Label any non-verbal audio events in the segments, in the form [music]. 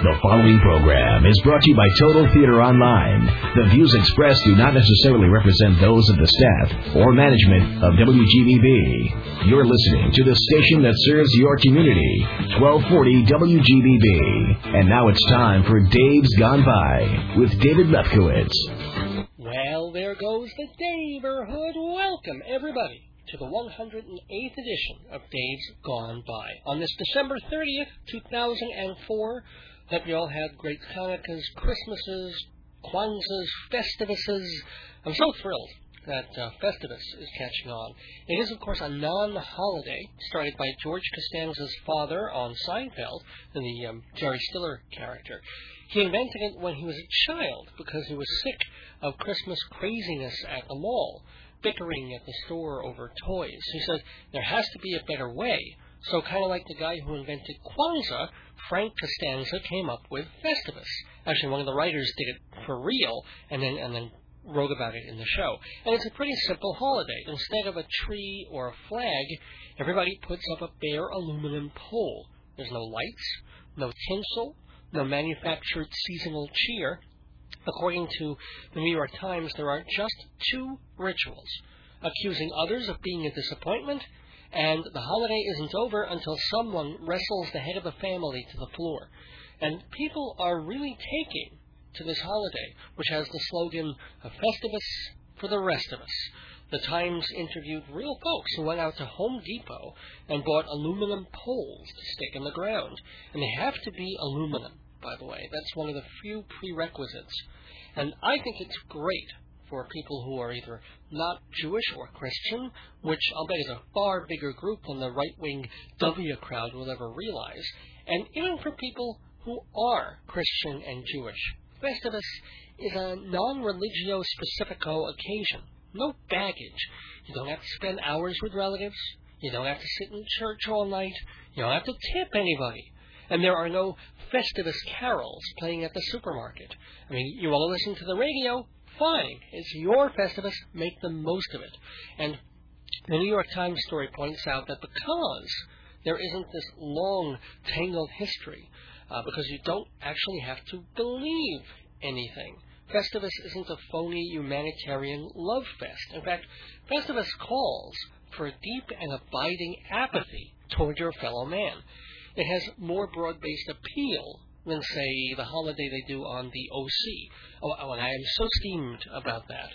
The following program is brought to you by Total Theater Online. The views expressed do not necessarily represent those of the staff or management of WGBB. You're listening to the station that serves your community, 1240 WGBB. And now it's time for Dave's Gone By with David Lefkowitz. Well, there goes the neighborhood. Welcome, everybody to the 108th edition of Dave's Gone By. On this December 30th, 2004, hope you all had great Hanukkahs, Christmases, Kwanzas, Festivuses. I'm so thrilled that uh, Festivus is catching on. It is, of course, a non-holiday started by George Costanza's father on Seinfeld, in the um, Jerry Stiller character. He invented it when he was a child because he was sick of Christmas craziness at the mall bickering at the store over toys. He said there has to be a better way. So kind of like the guy who invented Kwanzaa, Frank Costanza came up with Festivus. Actually, one of the writers did it for real, and then and then wrote about it in the show. And it's a pretty simple holiday. Instead of a tree or a flag, everybody puts up a bare aluminum pole. There's no lights, no tinsel, no manufactured seasonal cheer. According to the New York Times, there are just two rituals accusing others of being a disappointment, and the holiday isn't over until someone wrestles the head of the family to the floor. And people are really taking to this holiday, which has the slogan, A Festivus for the rest of us. The Times interviewed real folks who went out to Home Depot and bought aluminum poles to stick in the ground. And they have to be aluminum by the way. That's one of the few prerequisites. And I think it's great for people who are either not Jewish or Christian, which I'll bet is a far bigger group than the right wing W crowd will ever realize, and even for people who are Christian and Jewish. Festivus is a non religio specifico occasion. No baggage. You don't have to spend hours with relatives. You don't have to sit in church all night. You don't have to tip anybody and there are no Festivus carols playing at the supermarket. I mean, you want to listen to the radio? Fine. It's your Festivus. Make the most of it. And the New York Times story points out that because there isn't this long, tangled history, uh, because you don't actually have to believe anything. Festivus isn't a phony humanitarian love fest. In fact, Festivus calls for a deep and abiding apathy toward your fellow man it has more broad-based appeal than, say, the holiday they do on the OC. Oh, oh, and I am so steamed about that.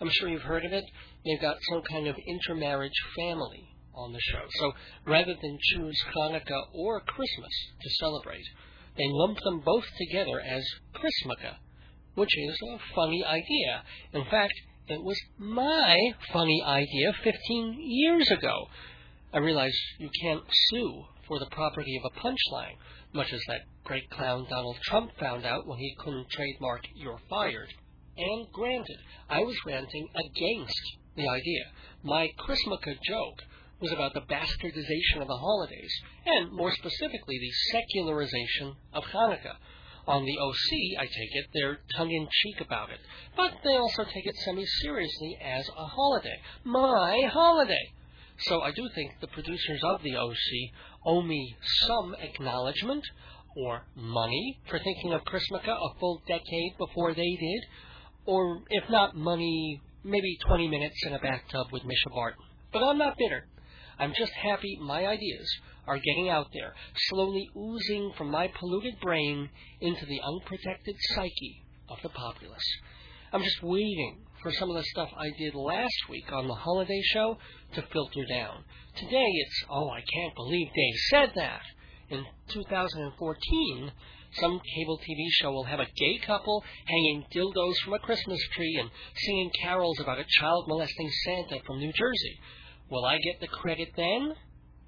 I'm sure you've heard of it. They've got some kind of intermarriage family on the show. So rather than choose Hanukkah or Christmas to celebrate, they lump them both together as Chrismukkah, which is a funny idea. In fact, it was my funny idea 15 years ago. I realize you can't sue for the property of a punchline, much as that great clown Donald Trump found out when he couldn't trademark You're Fired. And granted, I was ranting against the idea. My Chrismukkah joke was about the bastardization of the holidays, and more specifically, the secularization of Hanukkah. On the OC, I take it, they're tongue in cheek about it, but they also take it semi seriously as a holiday. My holiday! So I do think the producers of the OC owe me some acknowledgement or money for thinking of Chrismukkah a full decade before they did, or if not money, maybe 20 minutes in a bathtub with Mischa Barton. But I'm not bitter. I'm just happy my ideas are getting out there, slowly oozing from my polluted brain into the unprotected psyche of the populace. I'm just waiting for some of the stuff I did last week on the holiday show to filter down. Today it's, oh, I can't believe Dave said that. In 2014, some cable TV show will have a gay couple hanging dildos from a Christmas tree and singing carols about a child molesting Santa from New Jersey. Will I get the credit then?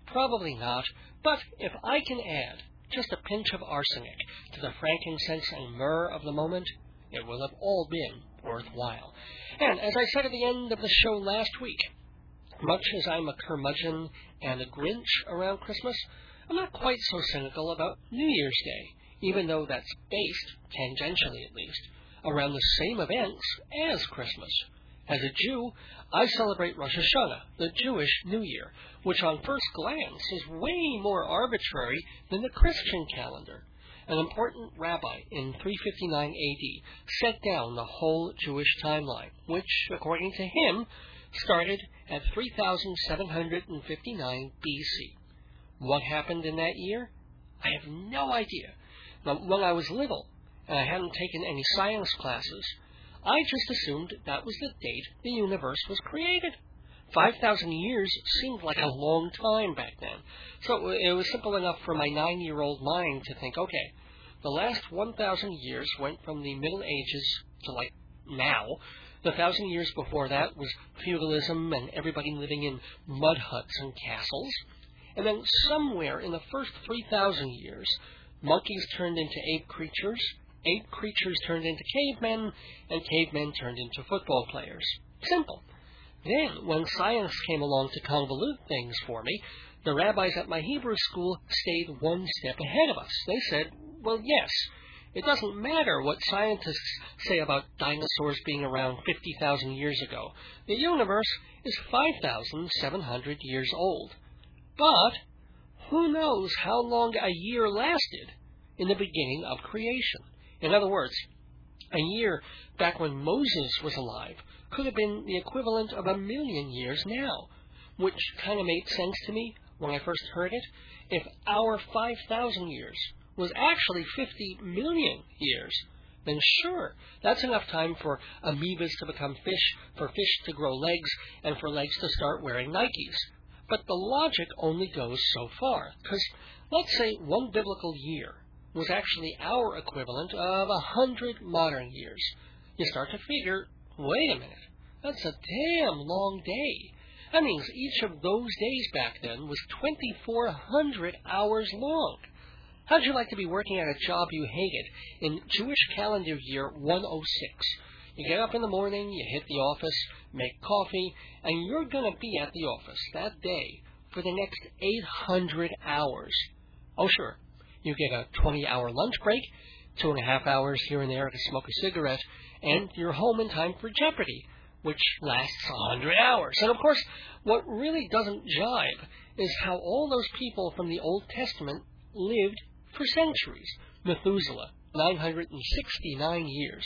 Probably not, but if I can add just a pinch of arsenic to the frankincense and myrrh of the moment, it will have all been worthwhile. And as I said at the end of the show last week, much as I'm a curmudgeon and a Grinch around Christmas, I'm not quite so cynical about New Year's Day, even though that's based, tangentially at least, around the same events as Christmas. As a Jew, I celebrate Rosh Hashanah, the Jewish New Year, which on first glance is way more arbitrary than the Christian calendar. An important rabbi in 359 AD set down the whole Jewish timeline, which, according to him, started at 3759 BC. What happened in that year? I have no idea. Now, when I was little and I hadn't taken any science classes, I just assumed that was the date the universe was created. 5,000 years seemed like a long time back then. So it was simple enough for my nine year old mind to think, okay, the last 1,000 years went from the Middle Ages to like now. The thousand years before that was feudalism and everybody living in mud huts and castles. And then somewhere in the first 3,000 years, monkeys turned into ape creatures, ape creatures turned into cavemen, and cavemen turned into football players. Simple. Then, when science came along to convolute things for me, the rabbis at my Hebrew school stayed one step ahead of us. They said, well, yes, it doesn't matter what scientists say about dinosaurs being around 50,000 years ago. The universe is 5,700 years old. But who knows how long a year lasted in the beginning of creation? In other words, a year back when Moses was alive could have been the equivalent of a million years now, which kind of made sense to me when I first heard it. If our 5,000 years was actually 50 million years, then sure, that's enough time for amoebas to become fish, for fish to grow legs, and for legs to start wearing Nikes. But the logic only goes so far, because let's say one biblical year was actually our equivalent of a hundred modern years. You start to figure Wait a minute. That's a damn long day. That means each of those days back then was 2,400 hours long. How'd you like to be working at a job you hated in Jewish calendar year 106? You get up in the morning, you hit the office, make coffee, and you're going to be at the office that day for the next 800 hours. Oh, sure. You get a 20 hour lunch break, two and a half hours here and there to smoke a cigarette, and you're home in time for Jeopardy, which lasts a hundred hours. And of course, what really doesn't jibe is how all those people from the Old Testament lived for centuries. Methuselah, 969 years.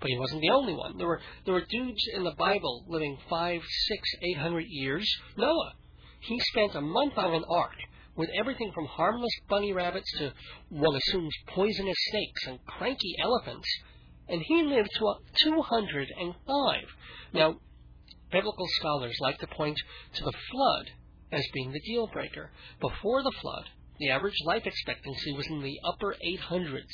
But he wasn't the only one. There were there were dudes in the Bible living five, six, eight hundred years. Noah, he spent a month on an ark with everything from harmless bunny rabbits to one assumes poisonous snakes and cranky elephants and he lived to 205. Now, biblical scholars like to point to the flood as being the deal breaker. Before the flood, the average life expectancy was in the upper 800s.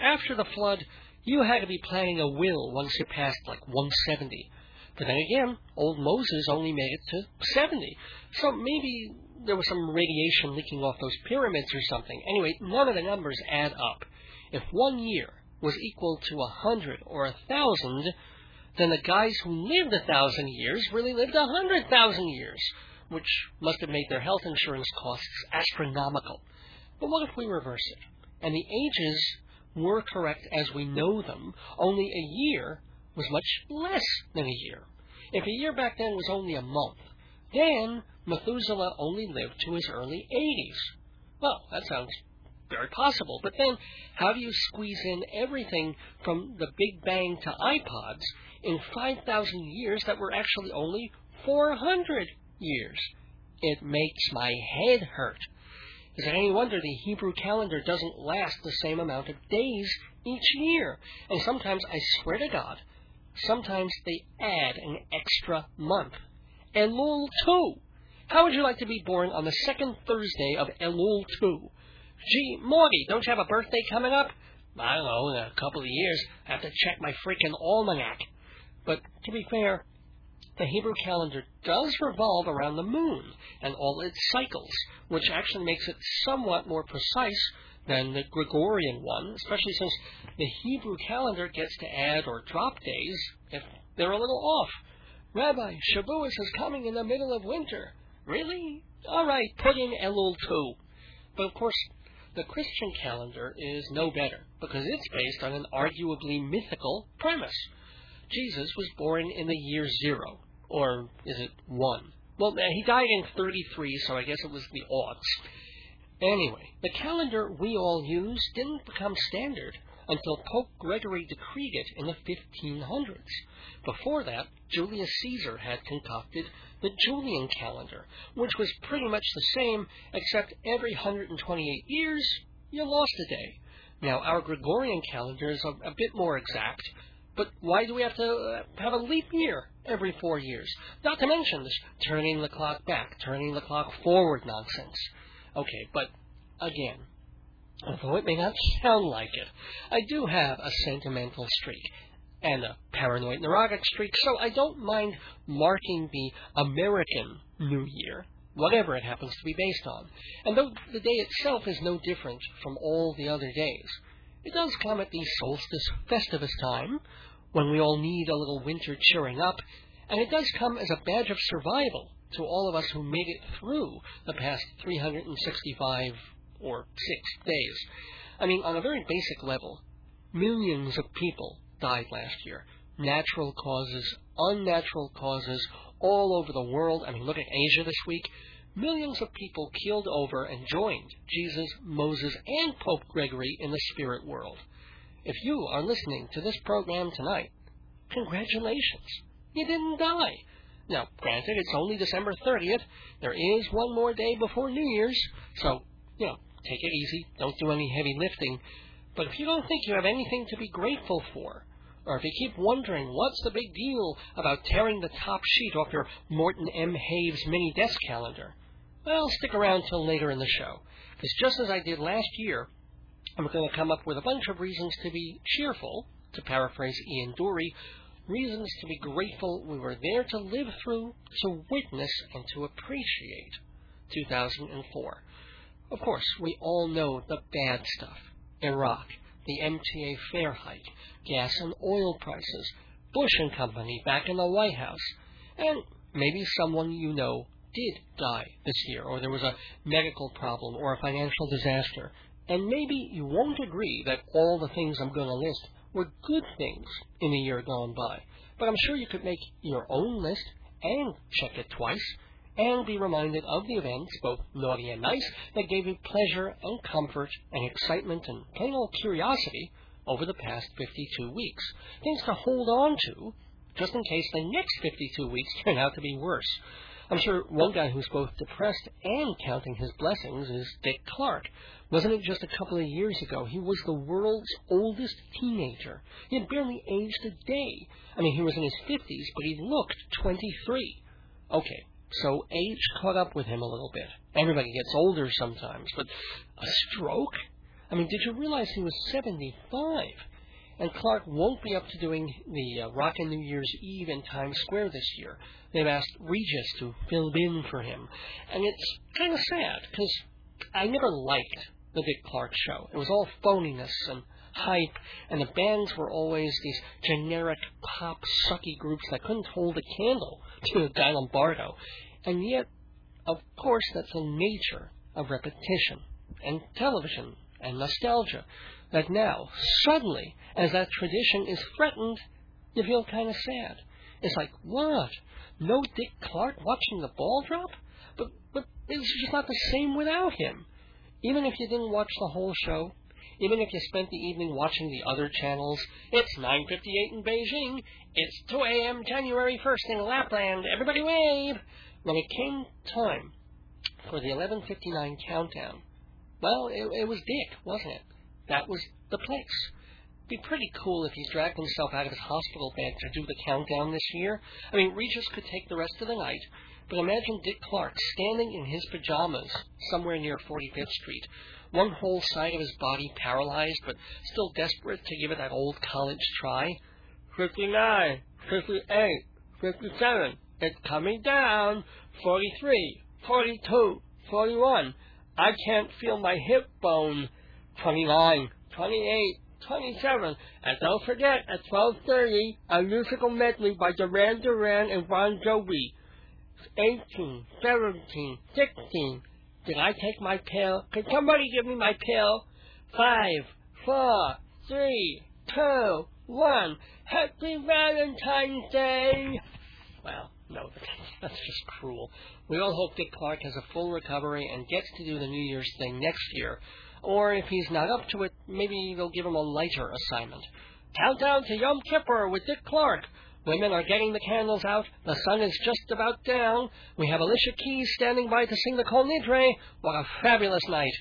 After the flood, you had to be planning a will once you passed like 170. But then again, old Moses only made it to 70. So maybe there was some radiation leaking off those pyramids or something. Anyway, none of the numbers add up. If one year was equal to a hundred or a thousand, then the guys who lived a thousand years really lived a hundred thousand years, which must have made their health insurance costs astronomical. But what if we reverse it? And the ages were correct as we know them, only a year was much less than a year. If a year back then was only a month, then Methuselah only lived to his early 80s. Well, that sounds very possible. But then, how do you squeeze in everything from the Big Bang to iPods in 5,000 years that were actually only 400 years? It makes my head hurt. Is it any wonder the Hebrew calendar doesn't last the same amount of days each year? And sometimes, I swear to God, sometimes they add an extra month. Elul 2. How would you like to be born on the second Thursday of Elul 2? Gee, Morty, don't you have a birthday coming up? I don't know, in a couple of years. I have to check my freaking almanac. But to be fair, the Hebrew calendar does revolve around the moon and all its cycles, which actually makes it somewhat more precise than the Gregorian one, especially since the Hebrew calendar gets to add or drop days if they're a little off. Rabbi, Shavuos is coming in the middle of winter. Really? All right, put in Elul too. But of course, the Christian calendar is no better because it's based on an arguably mythical premise. Jesus was born in the year zero, or is it one? Well, he died in 33, so I guess it was the odds. Anyway, the calendar we all use didn't become standard until Pope Gregory decreed it in the 1500s. Before that, Julius Caesar had concocted the Julian calendar, which was pretty much the same, except every 128 years, you lost a day. Now, our Gregorian calendar is a, a bit more exact, but why do we have to uh, have a leap year every four years? Not to mention this turning the clock back, turning the clock forward nonsense. Okay, but again, although it may not sound like it, I do have a sentimental streak and a paranoid neurotic streak, so I don't mind marking the American New Year, whatever it happens to be based on. And though the day itself is no different from all the other days, it does come at the solstice festivus time, when we all need a little winter cheering up, and it does come as a badge of survival to all of us who made it through the past 365 or six days. I mean, on a very basic level, millions of people died last year. Natural causes, unnatural causes, all over the world. I mean, look at Asia this week. Millions of people keeled over and joined Jesus, Moses, and Pope Gregory in the spirit world. If you are listening to this program tonight, congratulations. You didn't die. Now, granted, it's only December 30th. There is one more day before New Year's, so, you know, take it easy. Don't do any heavy lifting. But if you don't think you have anything to be grateful for, or if you keep wondering what's the big deal about tearing the top sheet off your Morton M. Haves mini desk calendar, well, stick around till later in the show. Because just as I did last year, I'm going to come up with a bunch of reasons to be cheerful, to paraphrase Ian Dury, reasons to be grateful we were there to live through, to witness, and to appreciate 2004. Of course, we all know the bad stuff Iraq, the MTA fare hike, gas and oil prices, Bush and Company back in the White House, and maybe someone you know did die this year, or there was a medical problem or a financial disaster. And maybe you won't agree that all the things I'm going to list were good things in the year gone by. But I'm sure you could make your own list and check it twice and be reminded of the events, both naughty and nice, that gave you pleasure and comfort and excitement and plain old curiosity over the past 52 weeks. Things to hold on to just in case the next 52 weeks [laughs] turn out to be worse. I'm sure one guy who's both depressed and counting his blessings is Dick Clark. Wasn't it just a couple of years ago he was the world's oldest teenager? He had barely aged a day. I mean, he was in his 50s, but he looked 23. Okay, so age caught up with him a little bit. Everybody gets older sometimes, but a stroke? I mean, did you realize he was 75? And Clark won't be up to doing the uh, Rockin' New Year's Eve in Times Square this year. They've asked Regis to fill in for him. And it's kind of sad, because I never liked the Dick Clark show. It was all phoniness and hype, and the bands were always these generic pop sucky groups that couldn't hold a candle [laughs] to Guy Lombardo. And yet, of course, that's the nature of repetition and television and nostalgia. That now, suddenly, as that tradition is threatened, you feel kind of sad. It's like, what? No Dick Clark watching the ball drop? But, but it's just not the same without him. Even if you didn't watch the whole show, even if you spent the evening watching the other channels, it's 9.58 in Beijing, it's 2 a.m. January 1st in Lapland, everybody wave! When it came time for the 11.59 countdown, well, it, it was Dick, wasn't it? That was the place. Be pretty cool if he's dragged himself out of his hospital bed to do the countdown this year. I mean, Regis could take the rest of the night, but imagine Dick Clark standing in his pajamas somewhere near 45th Street, one whole side of his body paralyzed, but still desperate to give it that old college try. 59, 58, 57, it's coming down, 43, 42, 41. I can't feel my hip bone. 29, 28, 27. And don't forget, at 12.30, a musical medley by Duran Duran and Bon Jovi. 18, 17, 16. Did I take my pill? Could somebody give me my pill? Five, four, three, two, one. Happy Valentine's Day! Well, No, [laughs] that's just cruel. We all hope Dick Clark has a full recovery and gets to do the New Year's thing next year. Or if he's not up to it, maybe they'll give him a lighter assignment. Countdown to Yom Kippur with Dick Clark. Women are getting the candles out. The sun is just about down. We have Alicia Keys standing by to sing the Kol Nidre. What a fabulous night.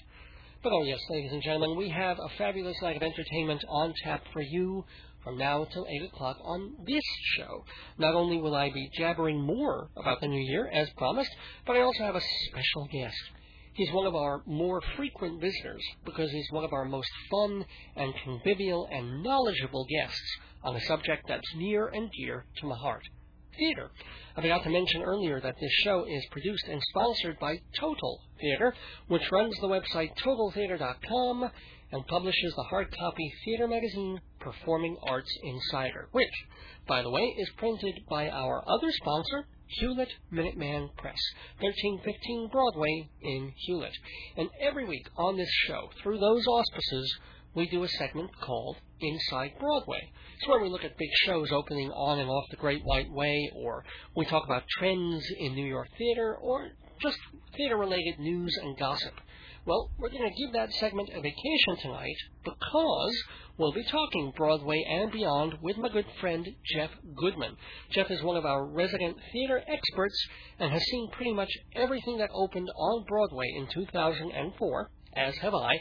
But oh yes, ladies and gentlemen, we have a fabulous night of entertainment on tap for you from now until 8 o'clock on this show. Not only will I be jabbering more about the new year, as promised, but I also have a special guest. He's one of our more frequent visitors because he's one of our most fun and convivial and knowledgeable guests on a subject that's near and dear to my heart theater. I forgot to mention earlier that this show is produced and sponsored by Total Theater, which runs the website totaltheater.com and publishes the hard copy theater magazine Performing Arts Insider, which, by the way, is printed by our other sponsor, Hewlett Minuteman Press, 1315 Broadway in Hewlett. And every week on this show, through those auspices, we do a segment called Inside Broadway. It's where we look at big shows opening on and off the Great White Way, or we talk about trends in New York theater, or just theater related news and gossip. Well, we're going to give that segment a vacation tonight because we'll be talking Broadway and beyond with my good friend Jeff Goodman. Jeff is one of our resident theater experts and has seen pretty much everything that opened on Broadway in 2004, as have I.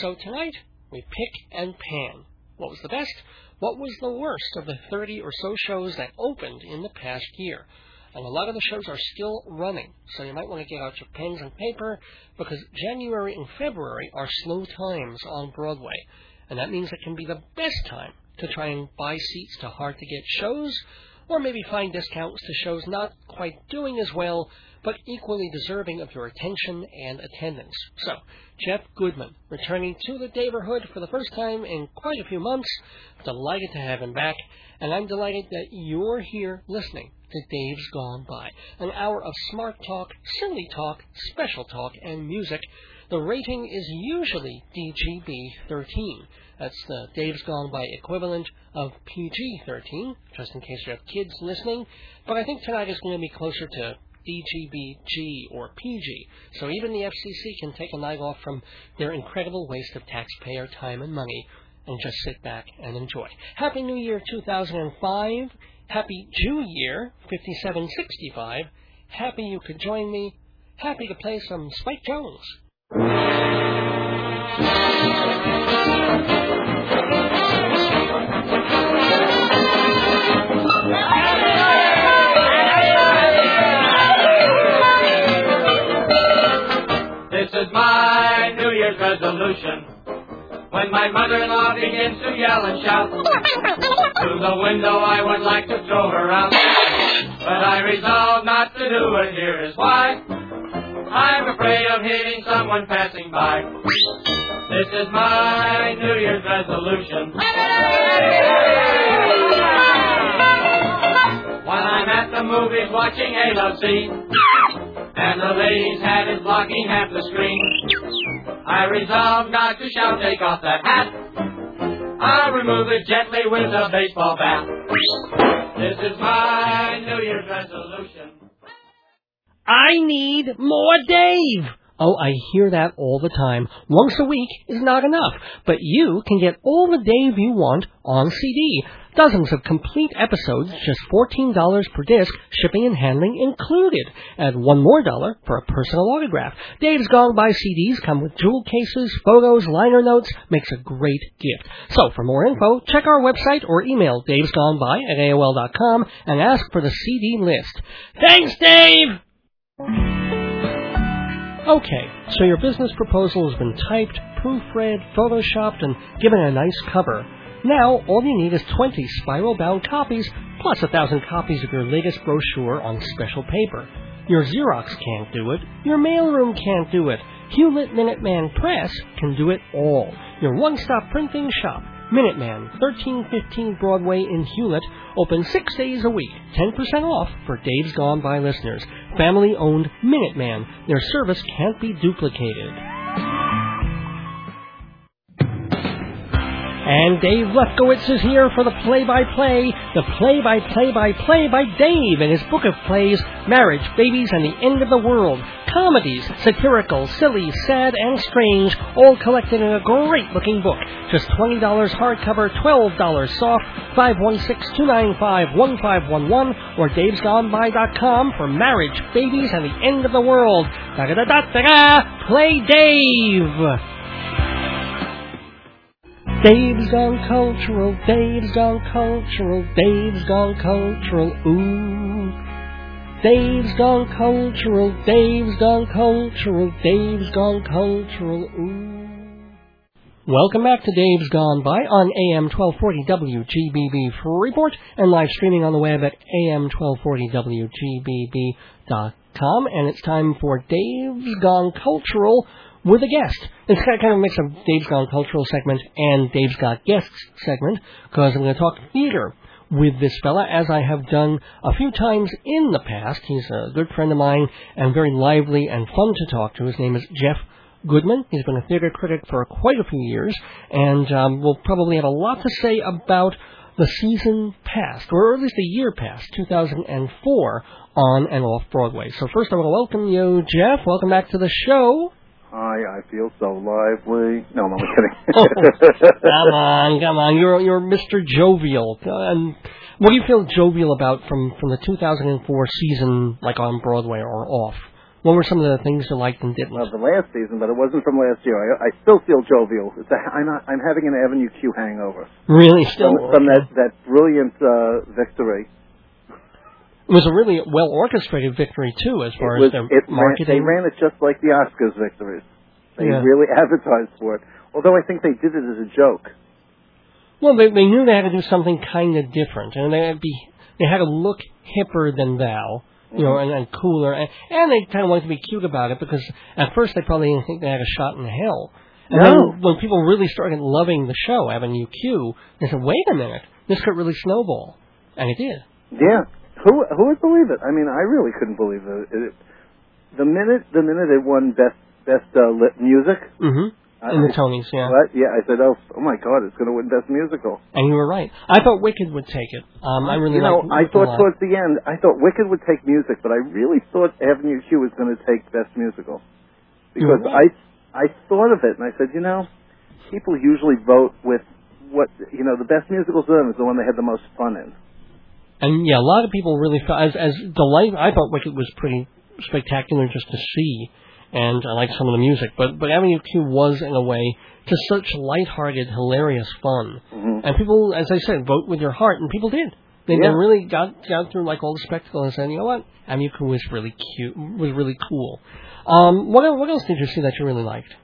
So tonight, we pick and pan. What was the best? What was the worst of the 30 or so shows that opened in the past year? And a lot of the shows are still running, so you might want to get out your pens and paper because January and February are slow times on Broadway. And that means it can be the best time to try and buy seats to hard to get shows, or maybe find discounts to shows not quite doing as well but equally deserving of your attention and attendance. So, Jeff Goodman, returning to the neighborhood for the first time in quite a few months. Delighted to have him back, and I'm delighted that you're here listening to Dave's Gone By, an hour of smart talk, silly talk, special talk, and music. The rating is usually DGB 13. That's the Dave's Gone By equivalent of PG 13, just in case you have kids listening. But I think tonight is going to be closer to DGBG or PG. So even the FCC can take a night off from their incredible waste of taxpayer time and money and just sit back and enjoy. Happy New Year 2005. Happy Jew Year 5765. Happy you could join me. Happy to play some Spike Jones. When my mother-in-law begins to yell and shout, through the window I would like to throw her out. But I resolve not to do it, here is why. I'm afraid of hitting someone passing by. This is my New Year's resolution. When I'm at the movies watching A Love Scene, and the lady's hat is blocking half the screen, I resolve not to shout, take off that hat. I'll remove it gently with a baseball bat. This is my New Year's resolution. I need more Dave. Oh, I hear that all the time. Once a week is not enough, but you can get all the Dave you want on CD. Dozens of complete episodes, just $14 per disc, shipping and handling included. Add one more dollar for a personal autograph. Dave's Gone By CDs come with jewel cases, photos, liner notes, makes a great gift. So for more info, check our website or email davesgoneby at AOL.com and ask for the CD list. Thanks, Dave! Okay, so your business proposal has been typed, proofread, photoshopped, and given a nice cover. Now, all you need is 20 spiral bound copies, plus a thousand copies of your latest brochure on special paper. Your Xerox can't do it. Your mailroom can't do it. Hewlett Minuteman Press can do it all. Your one stop printing shop. Minuteman, 1315 Broadway in Hewlett, open six days a week, 10% off for Dave's Gone By listeners. Family owned Minuteman. Their service can't be duplicated. And Dave Lefkowitz is here for the play-by-play, the play-by-play-by-play by Dave in his book of plays, Marriage, Babies, and the End of the World. Comedies, satirical, silly, sad, and strange, all collected in a great-looking book. Just $20 hardcover, $12 soft, 516-295-1511, or davesgoneby.com for Marriage, Babies, and the End of the World. Da-da-da-da-da! Play Dave! Dave's gone cultural, Dave's gone cultural, Dave's gone cultural, ooh. Dave's gone cultural, Dave's gone cultural, Dave's gone cultural, ooh. Welcome back to Dave's Gone By on AM 1240 WGBB Freeport and live streaming on the web at AM 1240 WGBB.com. And it's time for Dave's Gone Cultural with a guest. It's kind of, a mix of Dave's Gone Cultural segment and Dave's Got Guests segment, because I'm going to talk theater with this fella, as I have done a few times in the past. He's a good friend of mine and very lively and fun to talk to. His name is Jeff Goodman. He's been a theater critic for quite a few years, and um, will probably have a lot to say about the season past, or at least the year past, 2004, on and off Broadway. So first I want to welcome you, Jeff. Welcome back to the show. Hi, I feel so lively. No, no, I'm [laughs] kidding. oh, come on, come on. You're you're Mr. Jovial. And what do you feel jovial about from from the 2004 season, like on Broadway or off? What were some of the things you liked and didn't? Well, the last season, but it wasn't from last year. I, I still feel jovial. It's a, I'm not, I'm having an Avenue Q hangover. Really, still from, from that that brilliant uh, victory. It was a really well orchestrated victory too, as far was, as their it marketing. Ran, they ran it just like the Oscars victories. They Yeah. really [laughs] advertised for it. Although I think they did it as a joke. Well, they they knew they had to do something kind of different, and they had to be they had to look hipper than thou, you know, mm-hmm. and, and cooler, and, and they kind of wanted to be cute about it because at first they probably didn't think they had a shot in hell. And No. then when people really started loving the show, Avenue Q, they said, "Wait a minute, this could really snowball," and it did. Yeah. Who who would believe it? I mean, I really couldn't believe it. it the minute the minute it won best best uh, lit music. Mm-hmm. I- In the Tonys, yeah. What? Yeah, I said, oh, oh my God, it's going to win Best Musical. And you were right. I thought Wicked would take it. Um, I really you know, I thought towards the end, I thought Wicked would take music, but I really thought Avenue Q was going to take Best Musical because were I. I thought of it and I said, you know, people usually vote with what you know the best musical to them is the one they had the most fun in. And yeah, a lot of people really felt as as delight. I thought Wicked was pretty spectacular just to see, and I liked some of the music. But but Avenue Q was in a way just such lighthearted, hilarious fun. hmm And people, as I said, vote with your heart, and people did. They, they really got got through like all the spectacle and said, you know what, Avenue Q was really cute, was really cool. Um, what what else did you see that you really liked?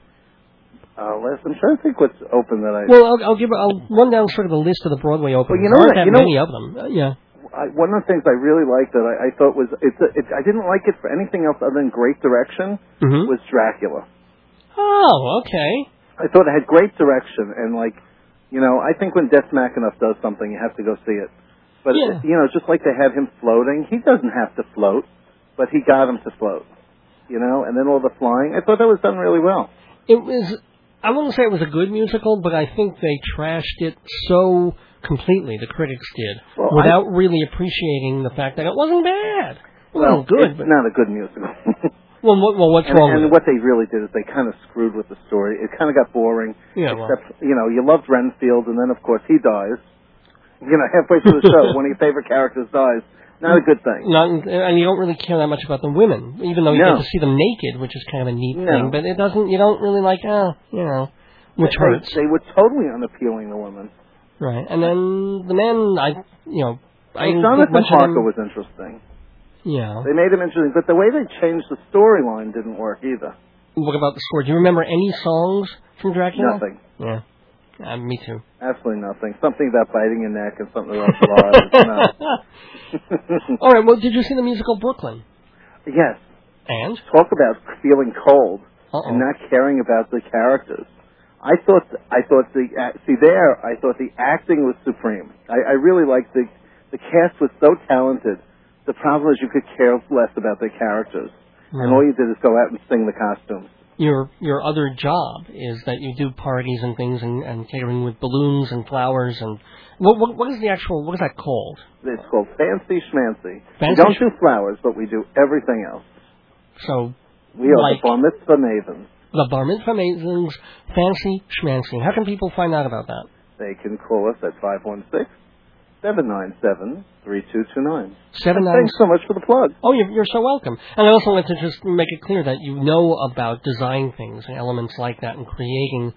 Uh, Les, I'm trying to think what's open that I. Well, I'll, I'll give I'll run down sort of the list of the Broadway openings. you know There aren't that you know- many of them. Uh, yeah. I, one of the things I really liked that I, I thought was it's, a, it's I didn't like it for anything else other than great direction hmm was Dracula. Oh, okay. I thought it had great direction and like, you know, I think when Des McAnuff does something, you have to go see it. But Yeah. you know, just like they have him floating, he doesn't have to float, but he got him to float. You know, and then all the flying. I thought that was done really well. It was. I wouldn't say it was a good musical, but I think they trashed it so completely. The critics did, Well, without really appreciating the fact that it wasn't bad. It well, wasn't good, but not a good musical. [laughs] well, what, well, what's and wrong and what they really did is they kind of screwed with the story. It kind of got boring. Yeah, well, Except, you know, you loved Renfield, and then of course he dies. You know, halfway through the show, [laughs] one of your favorite characters dies. Not a good thing. not, and you don't really care that much about the women, even though you No. get to see them naked, which is kind of a neat No. thing. But it doesn't. You don't really like, oh, you know, which they, hurts, They were totally unappealing, the women. Right? And then the man, I, you know, I think Jonathan Harker was interesting. Yeah. They made him interesting, but the way they changed the storyline didn't work either. What about the score? Do you remember any songs from Dracula? Nothing. Yeah. Uh, me too. Absolutely nothing. Something about biting your neck and something about blood. [laughs] [laughs] All right. Well, did you see the musical Brooklyn? yes. And Talk about feeling cold uh and not caring about the characters. I thought I thought the uh, see there I thought the acting was supreme. I, I really liked the the cast was so talented. The problem is you could care less about their characters, and all you did is go out and sing the costumes. your your other job is that you do parties and things and, and catering with balloons and flowers and what, what what is the actual what is that called? It's called Fancy Schmancy. Fancy we don't Sch- do flowers, but we do everything else. So We are Like- the bar mitzvah mavens. The bar mitzvah maidens, fancy schmancy. How can people find out about that? They can call us at 516 797 3229. Thanks so much for the plug. Oh, you're, you're so welcome. And I also want to just make it clear that you know about design things and elements like that and creating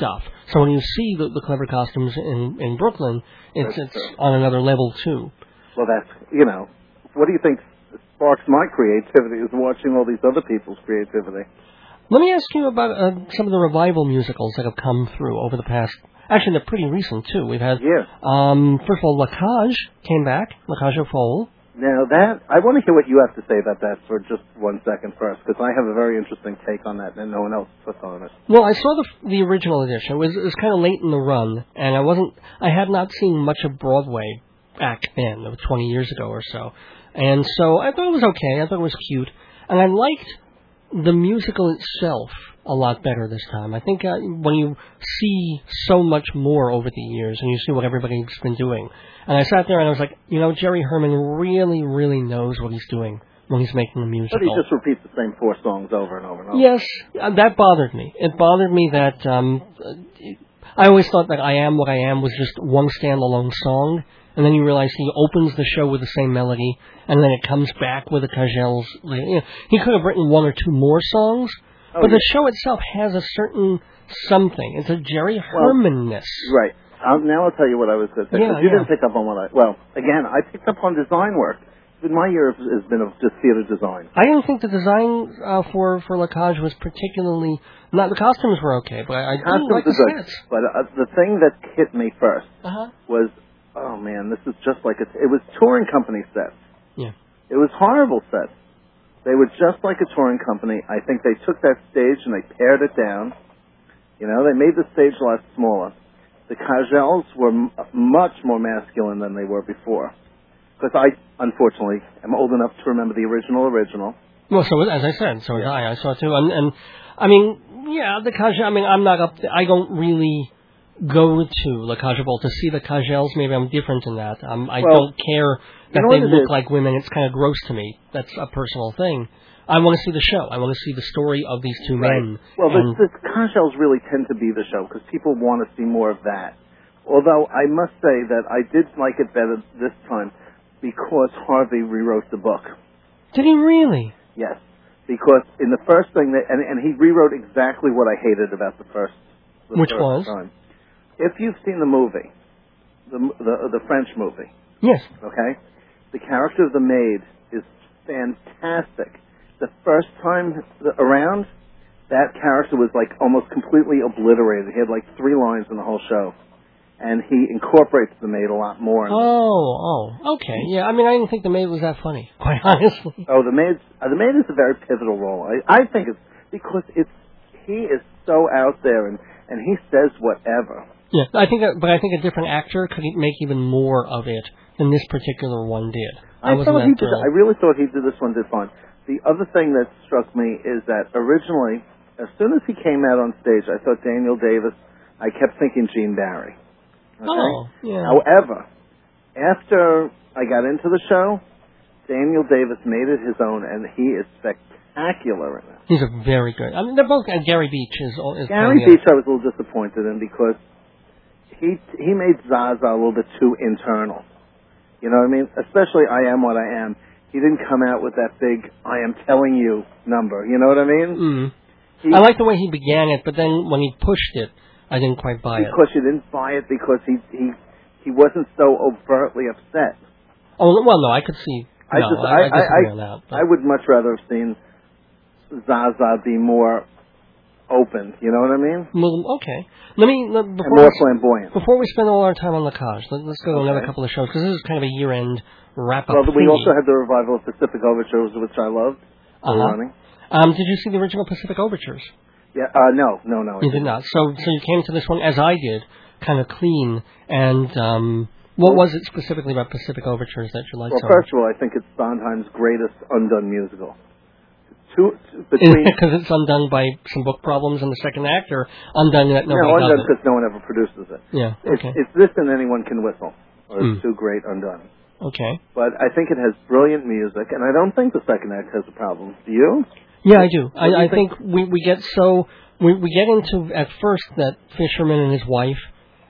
stuff. So when you see the, the clever costumes in, in Brooklyn, it's, That's it's true. on another level too. Well, that's, you know, what do you think sparks my creativity is watching all these other people's creativity. Let me ask you about uh, some of the revival musicals that have come through over the past. Actually, they're pretty recent too. We've had, Yeah. um, first of all, La Cage came back, La Cage aux Folles. Now that, I want to hear what you have to say about that for just one second first, because I have a very interesting take on that and no one else puts on it. Well, I saw the the original edition. It was it was kind of late in the run, and I wasn't. I had not seen much of Broadway back then, it was 20 years ago or so, and so I thought it was okay. I thought it was cute, and I liked the musical itself a lot better this time. I think uh, when you see so much more over the years, and you see what everybody's been doing, and I sat there and I was like, you know, Jerry Herman really, really knows what he's doing when he's making a musical. But he just repeats the same four songs over and over and over. Yes, uh, that bothered me. It bothered me that um, uh, I always thought that "I Am What I Am" was just one standalone song, and then you realize he opens the show with the same melody, and then it comes back with the Cagelles. You know, he could have written one or two more songs, Oh, but the show itself has a certain something. It's a Jerry Herman-ness. Right. Um, now I'll tell you what I was going to say. Yeah, you yeah. didn't pick up on what I. Well, again, I picked up on design work. My year has been of just theater design. I didn't think the design uh, for for La Cage was particularly. Not the costumes were okay, but I, I didn't like the sets. But uh, the thing that hit me first Uh huh. was, oh man, this is just like a, it was touring company sets. Yeah. It was horrible sets. They were just like a touring company. I think they took that stage and they pared it down. You know, they made the stage a lot smaller. The Cagelles were m- much more masculine than they were before. Because I, unfortunately, am old enough to remember the original original. Well, so as I said, so Yeah. I. I saw too, and and I mean, yeah, the Cage. I mean, I'm not up. I don't really go to La Cage Bowl to see the Cagelles. Maybe I'm different in that. Um, I Well, don't care that they look is? like women. It's kind of gross to me. That's a personal thing. I want to see the show. I want to see the story of these two men. Well, the, the Cagelles really tend to be the show because people want to see more of that. Although I must say that I did like it better this time because Harvey rewrote the book. did he really? Yes, because in the first thing that, and, and he rewrote exactly what I hated about the first. The Which first was? Time. If you've seen the movie, the the the French movie, Yes. okay, the character of the maid is fantastic. The first time around, that character was like almost completely obliterated. He had like three lines in the whole show, and he incorporates the maid a lot more. Oh, oh, okay. Yeah, I mean, I didn't think the maid was that funny, [laughs] quite honestly. Oh, the maid. Uh, the maid is a very pivotal role. I, I think it's because it's he is so out there and and he says whatever. Yeah, I think, but I think a different actor could make even more of it than this particular one did. I, I, thought he did. I really thought he did this one did fine. The other thing that struck me is that originally, as soon as he came out on stage, I thought Daniel Davis. I kept thinking Gene Barry. Okay? Oh, yeah. However, after I got into the show, Daniel Davis made it his own, and he is spectacular in it. He's a very good. I mean, they're both. And Gary Beach is. is Gary Beach, I was a little disappointed in because he he made Zaza a little bit too internal. You know what I mean? Especially I am what I am. He didn't come out with that big I am telling you number. You know what I mean? Mm. He, I like the way he began it, but then when he pushed it, I didn't quite buy it. because you didn't buy it because he he he wasn't so overtly upset. Oh well, no, I could see. I no, just I, I, I I, that. I would much rather have seen Zaza be more open. You know what I mean? Well, okay. Let me let, And before more we, flamboyant. before we spend all our time on La Cage, let, let's go to another couple of shows because this is kind of a year-end wrap-up. Well, we thingy. also had the revival of Pacific Overtures, which I loved. Uh-huh. Um, did you see the original Pacific Overtures? Yeah. Uh, no, no, no. You did not. So, so you came to this one as I did, kind of clean. And um, what was it specifically about Pacific Overtures that you liked Well, so first of all, I think it's Sondheim's greatest undone musical. Two between because it's undone by some book problems in the second act, or undone that nobody no, undone because no one ever produces it. Yeah. It's, Okay. it's this and anyone can whistle, or it's Hmm. too great undone. Okay. But I think it has brilliant music, and I don't think the second act has a problem. Do you? Yeah, I do. What do I, I think? think we we get so we we get into at first that fisherman and his wife,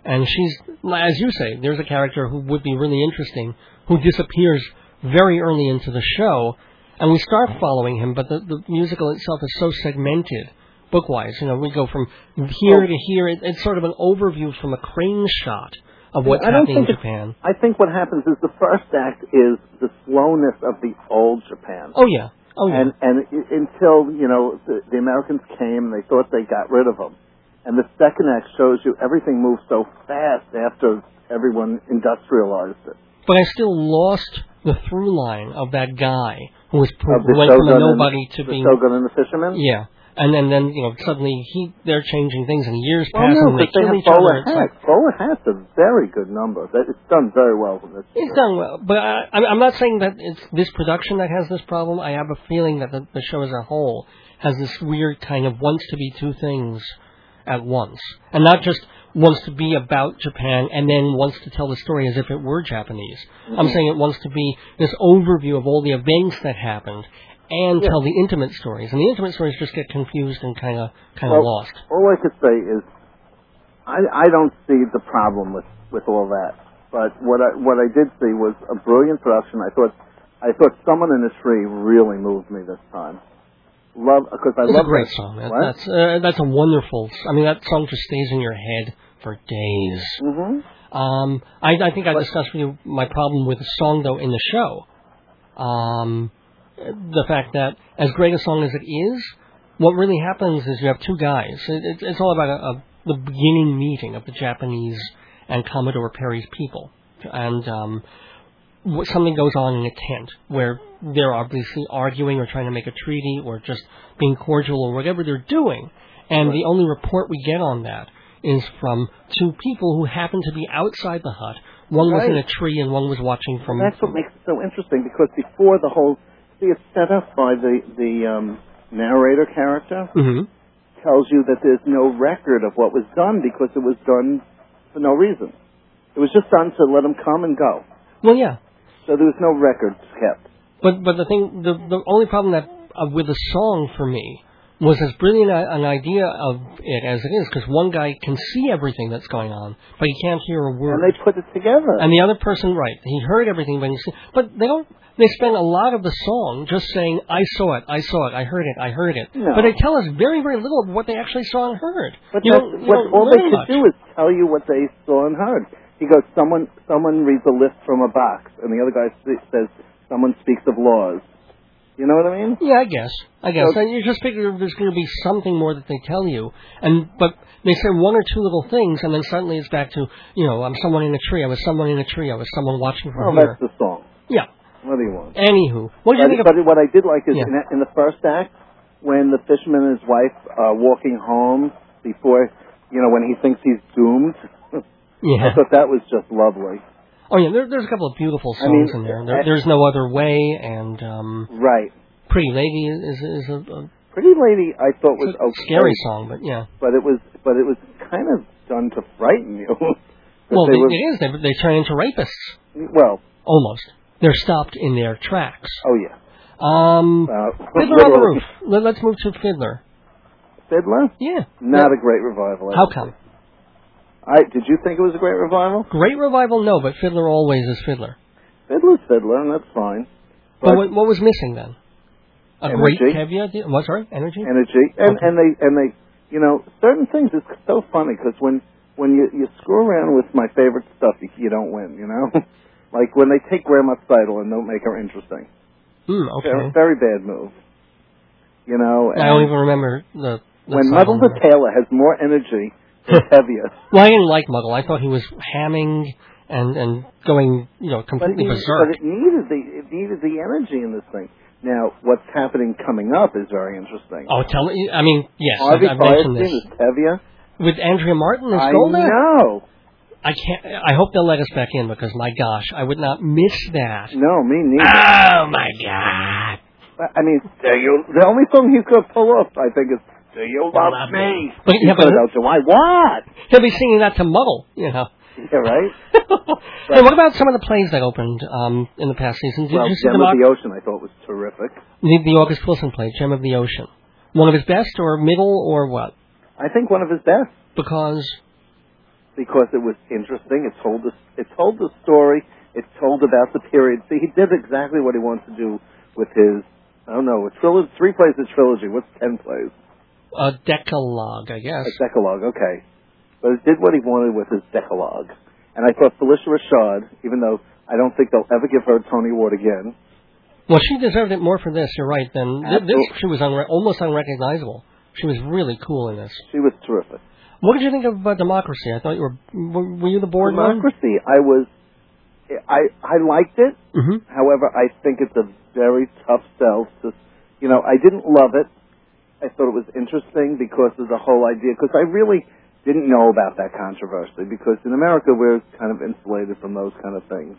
and she's as you say, there's a character who would be really interesting who disappears very early into the show, and we start following him, but the the musical itself is so segmented. Bookwise, you know, we go from here to here. It, it's sort of an overview from a crane shot of what's I don't happening in Japan. I think what happens is the first act is the slowness of the old Japan. Oh yeah, oh yeah. And and until you know the, the Americans came, and they thought they got rid of them. And the second act shows you everything moves so fast after everyone industrialized it. But I still lost the through line of that guy who was who went from a nobody to being Shogun and the Fisherman. yeah, and then then you know suddenly he they're changing things and years Well, pass no, and they they kill have each other. bowler It's, like. Bowler hats a very good number. It's done very well for this. it's done well, but I, I'm I'm not saying that it's this production that has this problem. I have a feeling that the, the show as a whole has this weird kind of wants to be two things at once, and not just wants to be about Japan and then wants to tell the story as if it were Japanese. Mm-hmm. I'm saying it wants to be this overview of all the events that happened and Yeah. tell the intimate stories. And the intimate stories just get confused and kind of kind of Well, lost. All I could say is, I I don't see the problem with with all that. But what I what I did see was a brilliant production. I thought I thought someone in a tree really moved me this time. Love because I It's love a great that- song. That, that's uh, that's a wonderful. I mean, that song just stays in your head for days. Mhm. Um, I, I think I discussed with you my problem with the song though in the show. Um, the fact that as great a song as it is, what really happens is you have two guys. It, it, it's all about a, a, the beginning meeting of the Japanese and Commodore Perry's people, and um, what, something goes on in a tent where they're obviously arguing or trying to make a treaty or just being cordial or whatever they're doing. And the only report we get on that is from two people who happen to be outside the hut. One was in a tree and one was watching from. That's what makes it so interesting because before the whole see it's set up by the the um, narrator character hmm tells you that there's no record of what was done because it was done for no reason. It was just done to let them come and go. Well, yeah, So there was no records kept. but but the thing, the the only problem that uh, with the song for me was as brilliant a, an idea of it as it is, because one guy can see everything that's going on, but he can't hear a word. And they put it together. And the other person, right? He heard everything, but he, but they don't. They spend a lot of the song just saying, "I saw it, I saw it, I heard it, I heard it." No. But they tell us very, very little of what they actually saw and heard. But you don't, you what don't all they could much. do is tell you what they saw and heard. He goes, someone someone reads a list from a box, and the other guy says someone speaks of laws. You know what I mean? Yeah, I guess. I guess. So- you just figure there's going to be something more that they tell you, and but they say one or two little things, and then suddenly it's back to you know I'm someone in a tree. I was someone in a tree. I was someone watching from Well, here. that's the song. Yeah. What do you want? Anywho, what do you But, think of? but what I did like is Yeah. in, in the first act, when the fisherman and his wife are walking home before, you know, when he thinks he's doomed. Yeah. [laughs] I thought that was just lovely. Oh yeah, there, there's a couple of beautiful I mean, songs in there. there. There's no other way, and um, Right. Pretty Lady is is a, a Pretty Lady, I thought was a okay, scary song, but yeah. but it was but it was kind of done to frighten you. [laughs] Well, they were- it is. They, they turn into rapists well, almost. They're stopped in their tracks. oh yeah. Um, Uh, Fiddler on the. Roof. Let, let's move to Fiddler. Fiddler, Yeah. not a great revival. I How come? I did you think it was a great revival? Great revival, no, but Fiddler always is Fiddler. Fiddler's Fiddler, and that's fine. But, But what, what was missing then? A Energy. great caveat. What? Sorry, energy. energy, and Okay. and they and they, you know, certain things is so funny because when when you you screw around with my favorite stuff, you, you don't win. You know, [laughs] like when they take Grandma's title and don't make her interesting. Hmm, very, Okay. very bad move. You know, I don't even remember the. the when the Tailor has more energy, it's [laughs] heavier. Well, I didn't like Muggle. I thought he was hamming and and going, you know, But, completely he- berserk. but it needed the it needed the energy in this thing. Now, what's happening coming up is very interesting. Oh, tell me. I mean, yes, I've, Harvey I've mentioned Firestein this is heavier. with Andrea Martin as I Golda. know. I can't. I hope they'll let us back in because my gosh, I would not miss that. No, me neither. Oh my god! I mean, uh, you? The only song he could pull off, I think, is "Do You Love Me." But, yeah, but Because of Why? What? he'll be singing that to Muggle, you know. [laughs] Yeah, right. [laughs] hey, what about some of the plays that opened um, in the past season? Did well, you see Gem the, of the Ocean, I thought was terrific. the the August Wilson play, Gem of the Ocean? One of his best, or middle, or what? I think one of his best Because because it was interesting. It told the it told the story. It told about the period. See, he did exactly what he wanted to do with his. I don't know, a trilogy, three plays a trilogy. What's ten plays? A decalogue, I guess. A decalogue, okay. But it did what he wanted with his decalogue. And I thought Felicia Rashad, even though I don't think they'll ever give her a Tony Award again, Well, she deserved it more for this. You're right. Than this, she was unre- almost unrecognizable. She was really cool in this. she was terrific. What did you think of uh, Democracy? I thought you were. Were, were you the board one? Democracy, I was, I I liked it. Mm-hmm. However, I think it's a very tough sell. To, you know, I didn't love it. I thought it was interesting because of the whole idea. Because I really didn't know about that controversy. Because in America, we're kind of insulated from those kind of things.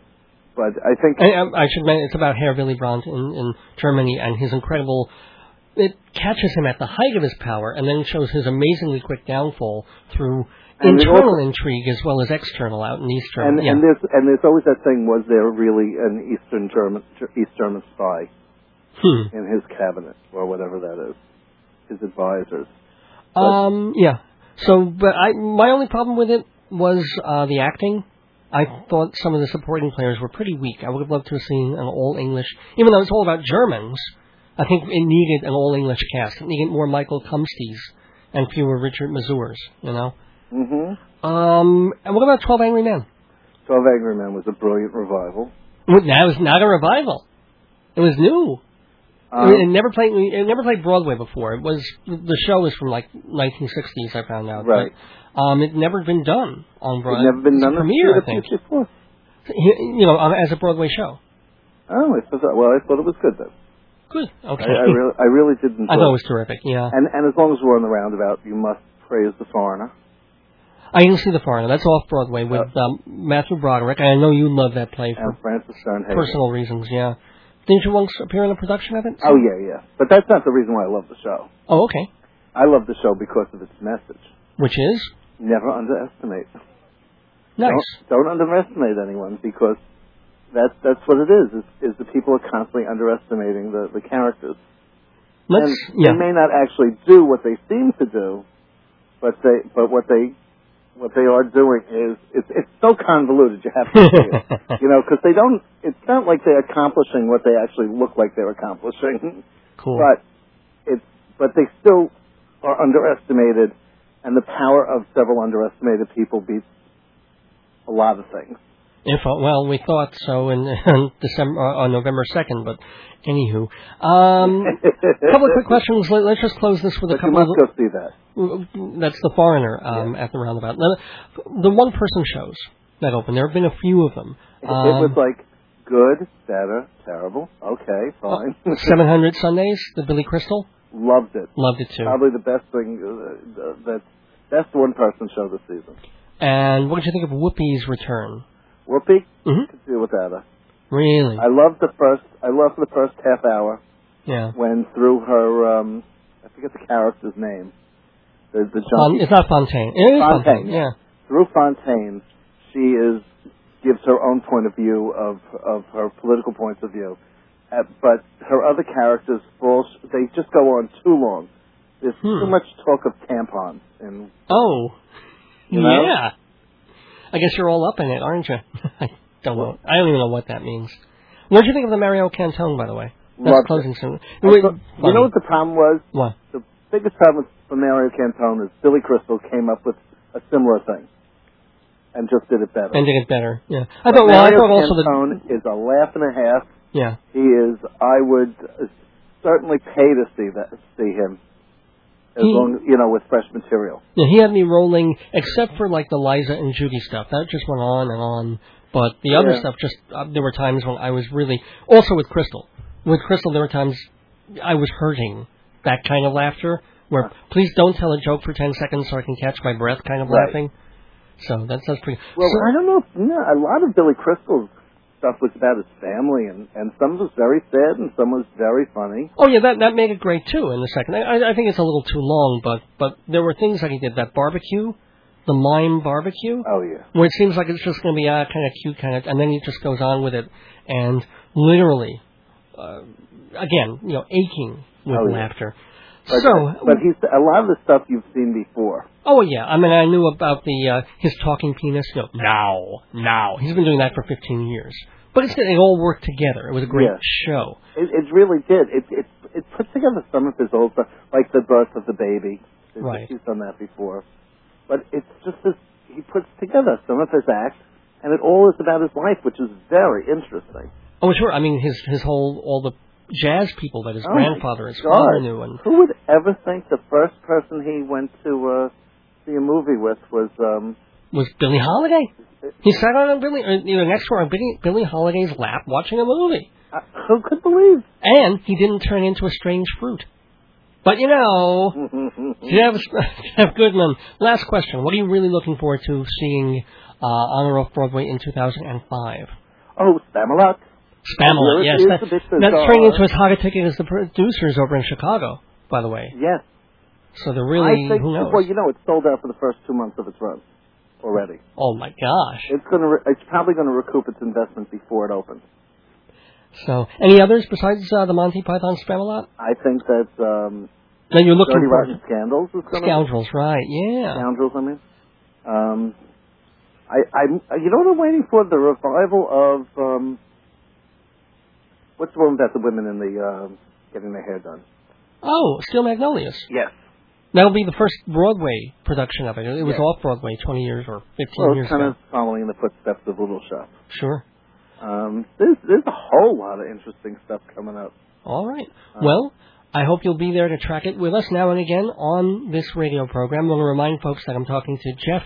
But I think I, I should mention it's about Herr Willy Brandt in, in Germany and his incredible. It catches him at the height of his power and then shows his amazingly quick downfall through And internal also- intrigue as well as external out in East and yeah. and there's and there's always that thing: was there really an Eastern German East German spy Hmm. in his cabinet or whatever that is, his advisors? Um. Yeah. So, but I my only problem with it was uh, the acting. I thought some of the supporting players were pretty weak. I would have loved to have seen an all English, even though it's all about Germans. I think it needed an all English cast. It needed more Michael Kumsties and fewer Richard Mazurs. You know. Mm-hmm. Um. And what about Twelve Angry Men? Twelve Angry Men was a brilliant revival. That was not a revival. It was new. Um, it never played. It never played Broadway before. It was the show was from like 1960s. I found out. Right. But, um, it never been done on It's Broadway. never been done premiere, I think. Plus. You know, um, as a Broadway show. Oh, I thought, well, I thought it was good then. Good. Okay. I, I really, I really did enjoy. [laughs] I thought it was terrific. Yeah. And and as long as we're on the roundabout, you must praise the foreigner. I didn't see The Foreigner. That's off Broadway with um, Matthew Broderick. I know you love that play for And Francis Sternhagen. personal reasons. Yeah. Didn't you once appear in a production of it? Oh yeah, yeah. But that's not the reason why I love the show. Oh, okay. I love the show because of its message. Which is Never underestimate. nice. Don't, don't underestimate anyone because that's that's what it is. Is, is the people are constantly underestimating the the characters. Let's. and Yeah. they may not actually do what they seem to do, but they but what they what they are doing is it's it's so convoluted. You have to see it, [laughs] you know, because they don't. It's not like they're accomplishing what they actually look like they're accomplishing, cool. but it's but they still are underestimated, and the power of several underestimated people beats a lot of things. If uh, well, we thought so in, [laughs] in December uh, on November second, but anywho, um, [laughs] couple of quick questions. Let, us just close this with a But you couple must of. go see that. That's the foreigner um, at the roundabout. The one person shows that open. There have been a few of them. It, [laughs] it was Um, like good, better, terrible. Okay, fine. Seven Hundred Sundays, the Billy Crystal. Loved it. Loved it too. Probably the best thing. Uh, uh, that best one person show this season. And what did you think of Whoopi's return? Whoopi hmm could do without her. Really? I loved the first. I loved the first half hour yeah. when through her. um I forget the character's name. The the Fon- it's not Fontaine. It is Fontaine, Fontaine. yeah. Yeah. through Fontaine, she is gives her own point of view of of her political points of view, uh, but her other characters fall. They just go on too long. There's Hmm. too much talk of tampons, and Oh. You know? Yeah. I guess you're all up in it, aren't you? [laughs] I don't know. I don't even know what that means. What did you think of the Mario Cantone, by the way? That's Loved closing soon. I Wait, you know what the problem was? What? The biggest problem for Mario Cantone is Billy Crystal came up with a similar thing, and just did it better. And did it better. Yeah. I But thought. Well, I Mario thought also. Cantone is a laugh and a half. Yeah. He is. I would uh, certainly pay to see that, see him, as He- long you know with fresh material. Yeah, he had me rolling, except for like the Liza and Judy stuff. That just went on and on. But the other Yeah. stuff, just uh, there were times when I was really. Also with Crystal, with Crystal, there were times I was hurting that kind of laughter. Where please don't tell a joke for ten seconds so I can catch my breath, kind of Right. laughing. So that's that's pretty. Well, so, I don't know. If, no, a lot of Billy Crystal's stuff was about his family, and and some was very sad, and some was very funny. Oh yeah, that that made it great too. In the second, I, I think it's a little too long, but but there were things like he did that barbecue, the mime barbecue, Oh yeah. where it seems like it's just going to be uh, kind of cute, kind of, and then he just goes on with it, and literally, uh, again, you know, aching with Oh, yeah. laughter. But, so, but he's a lot of the stuff you've seen before. oh yeah, I mean, I knew about the uh, his talking penis. No, now, now, he's been doing that for 15 years. But it's it all worked together. It was a great Yeah. show. It, it really did. It it it put together some of his old stuff, like the birth of the baby. Right. He's done that before, but it's just this. He puts together some of his acts, and it all is about his life, which is very interesting. Oh, sure. I mean, his his whole all the jazz people that his Oh, grandfather, his God. father knew, and Who would ever think the first person he went to uh, see a movie with was um, was Billie Holiday. He sat on Billy, uh, you know, next to on Billy, Billie Holiday's lap watching a movie, uh, who could believe? and he didn't turn into a strange fruit. But you know, [laughs] Jeff, Jeff Goodman. Last question: What are you really looking forward to seeing uh, on or off Broadway in 2005? oh, Spamalot. Spamalot, yes. That, that's turning into as hot a ticket as the producers over in Chicago, by the way. Yes. So they're really I think, who knows? Well, you know, it's sold out for the first two months of its run already. oh my gosh! It's to. Re- it's probably going to recoup its investment before it opens. So, any others besides uh, the Monty Python Spamalot I think that um, that you're looking Dirty for? Rotten Scandals is. Scoundrels, right? Yeah. Scoundrels, I mean. Um, I, uh, You know what I'm waiting for? The revival of um, what's the one about the women in the um getting their hair done? Oh, Steel Magnolias. Yes. That'll be the first Broadway production of it. It was Yeah. off Broadway 20 years or 15 Well, years kind ago. of following in the footsteps of Little Shop. Sure. Um, there's there's a whole lot of interesting stuff coming up. All right. Uh, Well, I hope you'll be there to track it with us now and again on this radio program. I want to remind folks that I'm talking to Jeff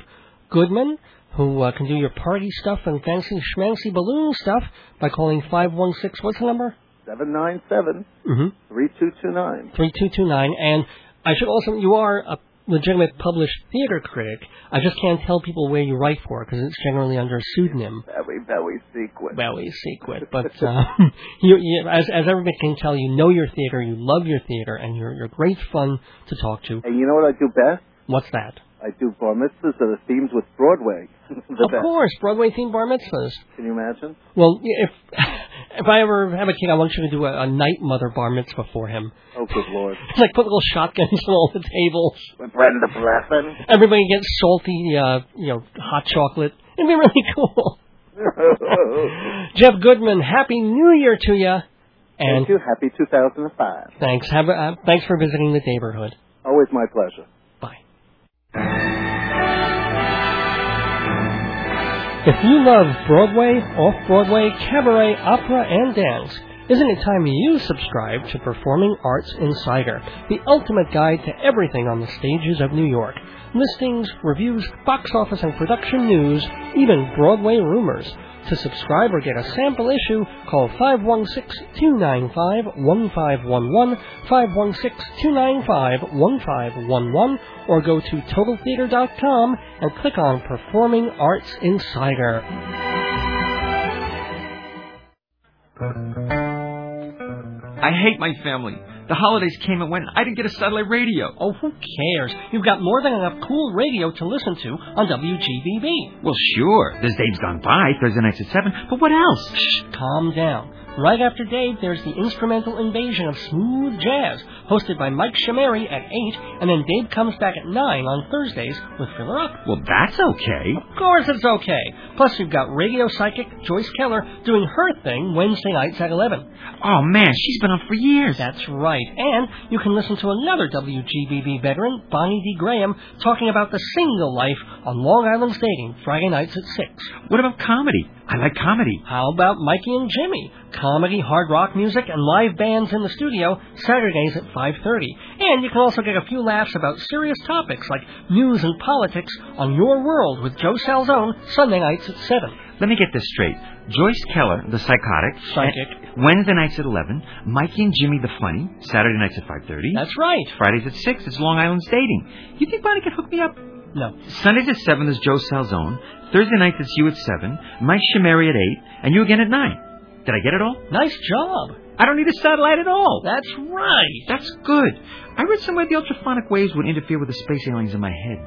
Goodman, who uh, can do your party stuff and fancy schmancy balloon stuff by calling 516, what's the number? Seven nine seven Mm-hmm. three two two nine. 3229. And I should also, you are a legitimate published theater critic. I just can't tell people where you write for because it's generally under a pseudonym. Very very secret. Belly secret, [laughs] but uh, [laughs] you, you, as as everybody can tell, you know your theater, you love your theater, and you're you're great fun to talk to. And you know what I do best? What's that? I do bar mitzvahs that are themes with Broadway. [laughs] the of best. course, Broadway themed bar mitzvahs. Can you imagine? Well, if [laughs] if I ever have a kid, I want you to do a, a night mother bar mitzvah for him. Oh, good lord. [laughs] like put little shotguns on all the tables. With Brenda Blessing. Everybody gets salty, uh, you know, hot chocolate. It'd be really cool. Jeff Goodman, happy New Year to you. And Thank you. Happy 2005. thanks. Have a, uh, thanks for visiting the neighborhood. Always my pleasure. If you love Broadway, off-Broadway, cabaret, opera, and dance, isn't it time you subscribe to Performing Arts Insider, the ultimate guide to everything on the stages of New York? Listings, reviews, box office and production news, even Broadway rumors. To subscribe or get a sample issue, call 516-295-1511, 516-295-1511, or go to TotalTheater.com and click on Performing Arts Insider. I hate my family. The holidays came and went. I didn't get a satellite radio. Oh, who cares? You've got more than enough cool radio to listen to on WGBB. Well, sure. There's Dave's Gone By, Thursday nights at 7, but what else? Shh, calm down. Right after Dave, there's the instrumental invasion of smooth jazz, hosted by Mike Shamari at 8, and then Dave comes back at 9 on Thursdays with Filler Up. Well, that's okay. Of course it's okay. Plus, you've got radio psychic Joyce Keller doing her thing Wednesday nights at 11. Oh, man, she's been on for years. That's right. And you can listen to another WGBB veteran, Bonnie D. Graham, talking about the single life on Long Island Stadium, Friday nights at 6. What about comedy? I like comedy. How about Mikey and Jimmy? Comedy, hard rock music, and live bands in the studio, Saturdays at 5.30. And you can also get a few laughs about serious topics like news and politics on Your World with Joe Salzone, Sunday nights at 7. Let me get this straight. Joyce Keller, the psychotic. Psychic. Wednesday nights at 11. Mikey and Jimmy, the funny. Saturday nights at 5.30. That's right. Fridays at 6. It's Long Island's dating. You think Bonnie could hook me up? No. Sundays at 7 is Joe Salzone. Thursday nights it's you at 7. Mike Shamari at 8. And you again at 9. Did I get it all? Nice job. I don't need a satellite at all. That's right. That's good. I read somewhere the ultraphonic waves would interfere with the space aliens in my head.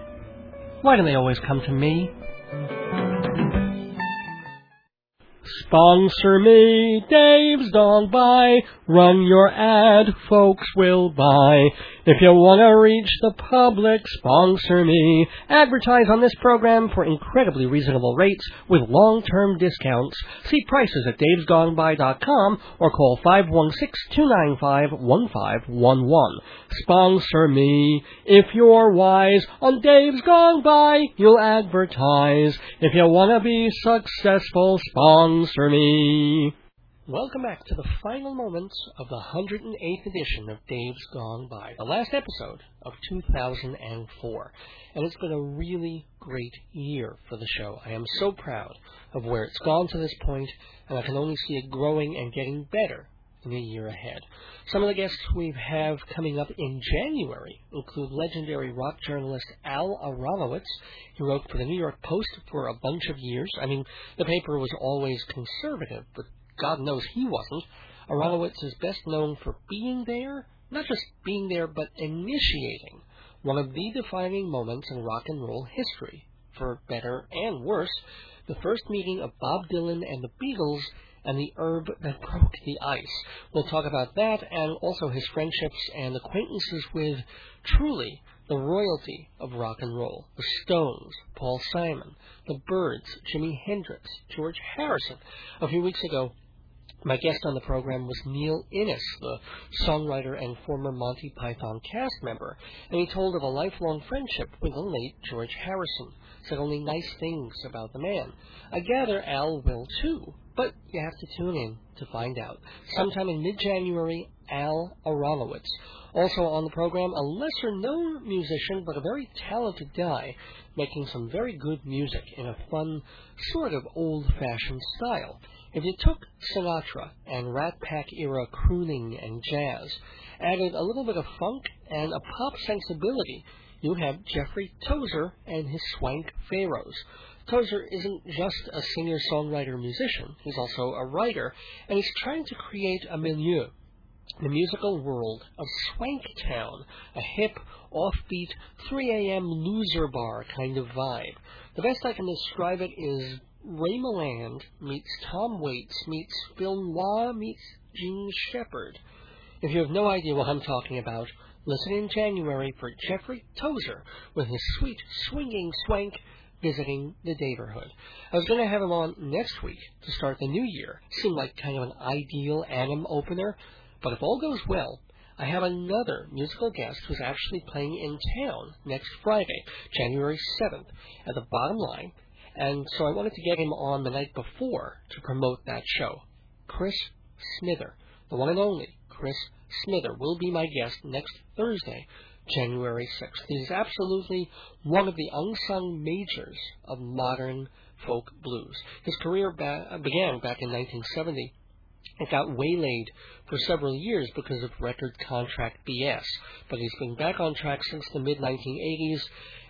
Why do they always come to me? Sponsor me, Dave's gone by. Run your ad, folks will buy. If you want to reach the public, sponsor me. Advertise on this program for incredibly reasonable rates with long-term discounts. See prices at davesgoneby.com or call 516-295-1511. Sponsor me. If you're wise, on Dave's Gone By, you'll advertise. If you want to be successful, sponsor me. Welcome back to the final moments of the 108th edition of Dave's Gone By, the last episode of 2004. And it's been a really great year for the show. I am so proud of where it's gone to this point, and I can only see it growing and getting better in the year ahead. Some of the guests we have coming up in January include legendary rock journalist Al Aronowitz. He wrote for the New York Post for a bunch of years. I mean, the paper was always conservative, but God knows he wasn't. Aronowitz is best known for being there, not just being there, but initiating one of the defining moments in rock and roll history, for better and worse, the first meeting of Bob Dylan and the Beatles and the herb that broke the ice. We'll talk about that and also his friendships and acquaintances with truly the royalty of rock and roll. The Stones, Paul Simon, the Byrds, Jimi Hendrix, George Harrison. A few weeks ago, my guest on the program was Neil Innes, the songwriter and former Monty Python cast member, and he told of a lifelong friendship with the late George Harrison. Said only nice things about the man. I gather Al will too, but you have to tune in to find out. Sometime in mid-January, Al Aronowitz. Also on the program, a lesser-known musician, but a very talented guy, making some very good music in a fun, sort of old-fashioned style. If you took Sinatra and Rat Pack era crooning and jazz, added a little bit of funk and a pop sensibility, you have Jeffrey Tozer and his Swank Pharaohs. Tozer isn't just a singer songwriter musician, he's also a writer, and he's trying to create a milieu, the musical world of Swanktown, a hip, offbeat, 3 a.m. loser bar kind of vibe. The best I can describe it is Ray Milland meets Tom Waits meets Phil Noir meets Jean Shepard. If you have no idea what I'm talking about, listen in January for Jeffrey Tozer with his sweet swinging swank visiting the neighborhood. I was going to have him on next week to start the new year. Seemed like kind of an ideal Anim opener, but if all goes well, I have another musical guest who's actually playing in town next Friday, January 7th, at the bottom line and so I wanted to get him on the night before to promote that show. Chris Smither, the one and only Chris Smither, will be my guest next Thursday, January 6th. He's absolutely one of the unsung majors of modern folk blues. His career ba- began back in 1970 it got waylaid for several years because of record contract BS, but he's been back on track since the mid 1980s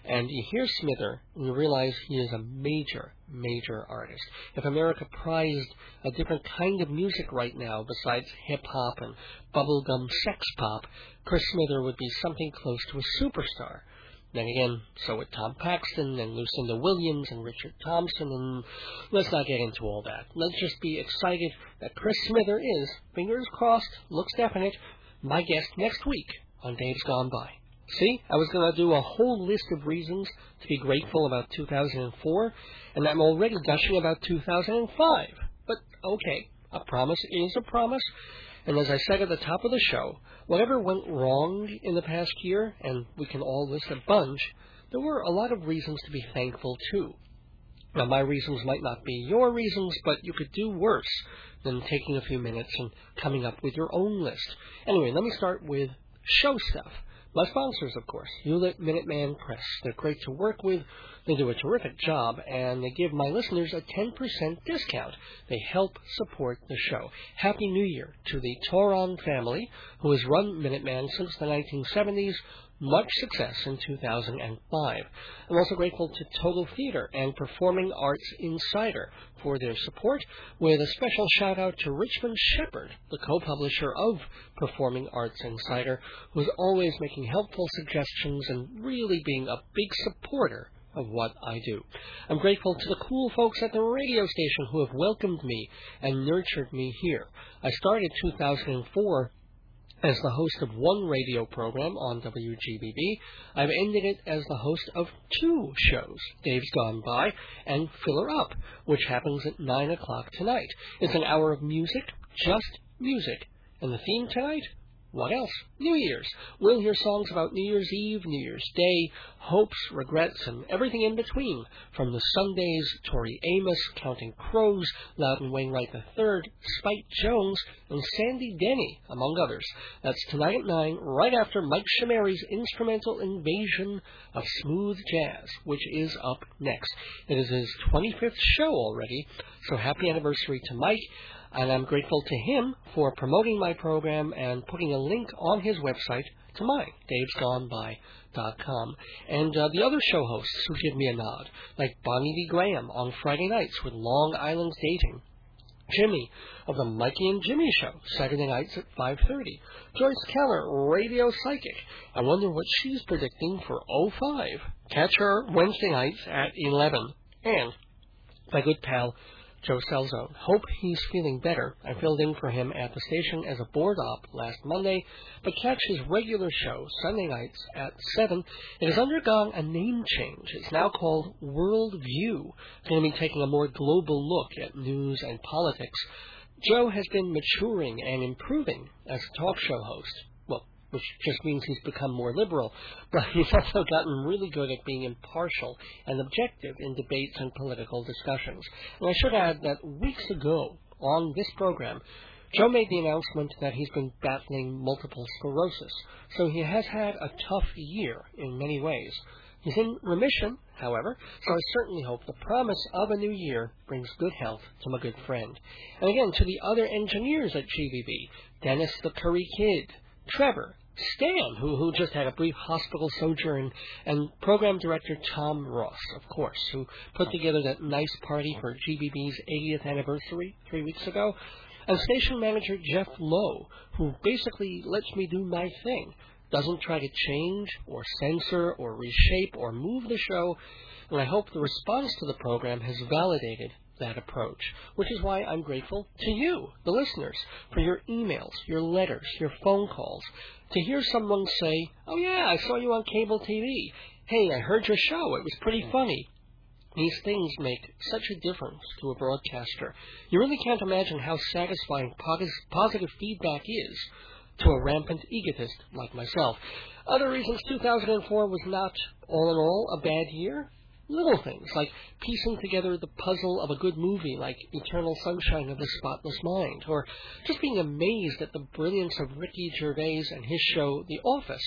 and you hear Smither, and you realize he is a major, major artist. If America prized a different kind of music right now besides hip hop and bubblegum sex pop, Chris Smither would be something close to a superstar. Then again, so with Tom Paxton and Lucinda Williams and Richard Thompson, and let's not get into all that. Let's just be excited that Chris Smither is, fingers crossed, looks definite, my guest next week on Dave's Gone By. See, I was going to do a whole list of reasons to be grateful about 2004, and I'm already gushing about 2005. But okay, a promise is a promise, and as I said at the top of the show, whatever went wrong in the past year, and we can all list a bunch, there were a lot of reasons to be thankful too. Now, my reasons might not be your reasons, but you could do worse than taking a few minutes and coming up with your own list. Anyway, let me start with show stuff. My sponsors, of course, Hewlett Minuteman Press. They're great to work with. They do a terrific job, and they give my listeners a 10% discount. They help support the show. Happy New Year to the Toron family, who has run Minuteman since the 1970s. Much success in 2005. I'm also grateful to Total Theater and Performing Arts Insider for their support, with a special shout out to Richmond Shepard, the co-publisher of Performing Arts Insider, who's always making helpful suggestions and really being a big supporter of what I do. I'm grateful to the cool folks at the radio station who have welcomed me and nurtured me here. I started 2004 as the host of one radio program on WGBB. I've ended it as the host of two shows, Dave's Gone By and Filler Up, which happens at 9 o'clock tonight. It's an hour of music, just music. And the theme tonight? What else? New Year's. We'll hear songs about New Year's Eve, New Year's Day, hopes, regrets, and everything in between. From the Sundays, Tori Amos, Counting Crows, Loudon Wainwright III, Spike Jones, and Sandy Denny, among others. That's tonight at 9, right after Mike Chameri's instrumental invasion of smooth jazz, which is up next. It is his 25th show already, so happy anniversary to Mike and I'm grateful to him for promoting my program and putting a link on his website to mine, davesgoneby.com. And uh, the other show hosts who give me a nod, like Bonnie D. Graham on Friday nights with Long Island Dating. Jimmy of the Mikey and Jimmy Show, Saturday nights at 5.30. Joyce Keller, Radio Psychic. I wonder what she's predicting for 05. Catch her Wednesday nights at 11. And my good pal Joe Salzone. Hope he's feeling better. I filled in for him at the station as a board op last Monday, but catch his regular show Sunday nights at 7. It has undergone a name change. It's now called World View. It's going to be taking a more global look at news and politics. Joe has been maturing and improving as a talk show host which just means he's become more liberal, [laughs] but he's also gotten really good at being impartial and objective in debates and political discussions. And I should add that weeks ago on this program, Joe made the announcement that he's been battling multiple sclerosis, so he has had a tough year in many ways. He's in remission, however, so I certainly hope the promise of a new year brings good health to my good friend. And again, to the other engineers at GBB, Dennis the Curry Kid, Trevor, Stan, who, who just had a brief hospital sojourn, and program director Tom Ross, of course, who put together that nice party for GBB's 80th anniversary three weeks ago, and station manager Jeff Lowe, who basically lets me do my thing, doesn't try to change or censor or reshape or move the show, and I hope the response to the program has validated that approach, which is why I'm grateful to you, the listeners, for your emails, your letters, your phone calls. To hear someone say, Oh, yeah, I saw you on cable TV. Hey, I heard your show. It was pretty funny. These things make such a difference to a broadcaster. You really can't imagine how satisfying positive feedback is to a rampant egotist like myself. Other reasons 2004 was not, all in all, a bad year little things like piecing together the puzzle of a good movie like Eternal Sunshine of the Spotless Mind, or just being amazed at the brilliance of Ricky Gervais and his show The Office,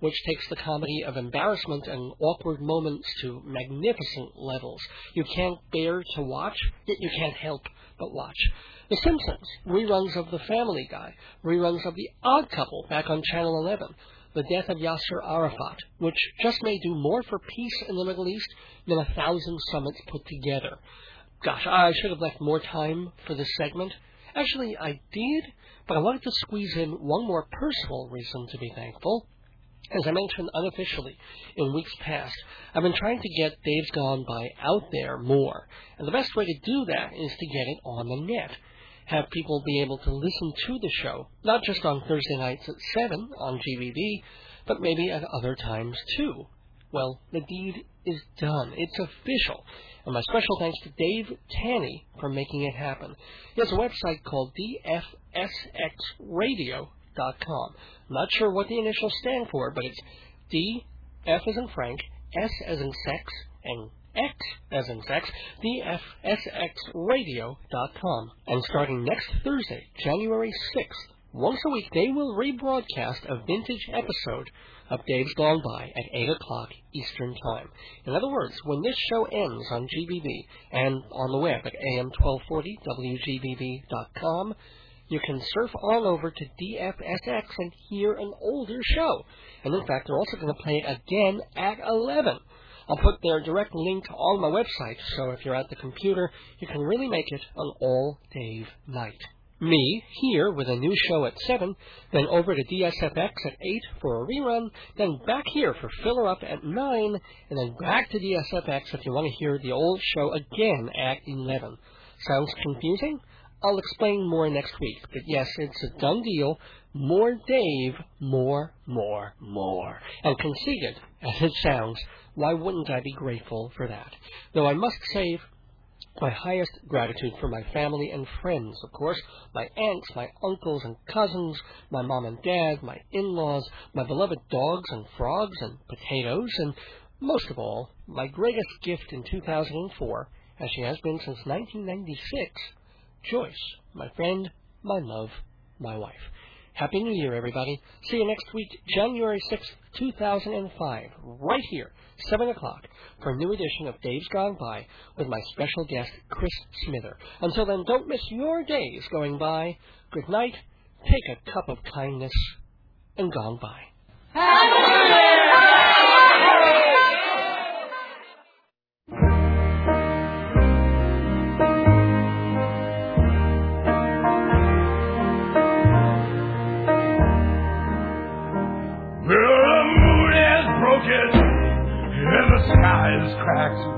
which takes the comedy of embarrassment and awkward moments to magnificent levels. You can't bear to watch, yet you can't help but watch. The Simpsons, reruns of The Family Guy, reruns of The Odd Couple back on Channel 11 the death of Yasser Arafat, which just may do more for peace in the Middle East than a thousand summits put together. Gosh, I should have left more time for this segment. Actually, I did, but I wanted to squeeze in one more personal reason to be thankful. As I mentioned unofficially in weeks past, I've been trying to get Dave's Gone By out there more, and the best way to do that is to get it on the net have people be able to listen to the show, not just on Thursday nights at 7 on GBB, but maybe at other times too. Well, the deed is done. It's official. And my special thanks to Dave Tanney for making it happen. He has a website called dfsxradio.com. Not sure what the initials stand for, but it's D, F as in Frank, S as in sex, and X, as in sex, dfsxradio.com. And starting next Thursday, January 6th, once a week they will rebroadcast a vintage episode of Dave's Gone By at 8 o'clock Eastern Time. In other words, when this show ends on GBB and on the web at am1240wgbb.com, you can surf on over to DFSX and hear an older show. And in fact, they're also going to play it again at 11. I'll put their direct link on my website, so if you're at the computer, you can really make it an all Dave night. Me, here with a new show at 7, then over to DSFX at 8 for a rerun, then back here for filler up at 9, and then back to DSFX if you want to hear the old show again at 11. Sounds confusing? I'll explain more next week, but yes, it's a done deal. More Dave, more, more, more. And conceited as it sounds, why wouldn't I be grateful for that? Though I must save my highest gratitude for my family and friends, of course, my aunts, my uncles and cousins, my mom and dad, my in-laws, my beloved dogs and frogs and potatoes, and most of all, my greatest gift in 2004, as she has been since 1996, Joyce, my friend, my love, my wife. Happy New Year, everybody. See you next week, January 6th, 2005, right here, 7 o'clock, for a new edition of Dave's Gone By with my special guest, Chris Smither. Until then, don't miss your days going by. Good night, take a cup of kindness, and gone by. sky is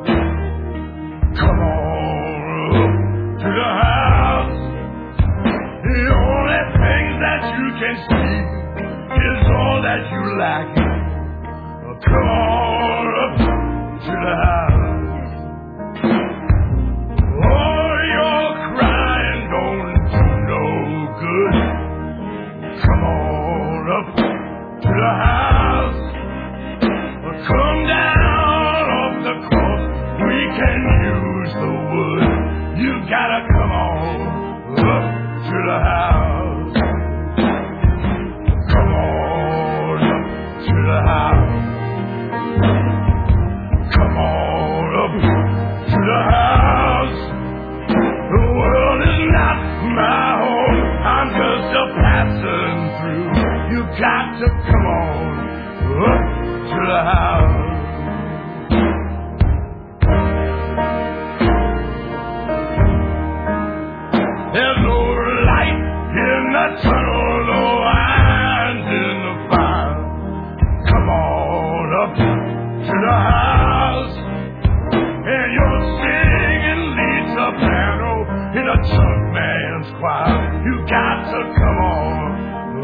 chunk man's choir. You got to come on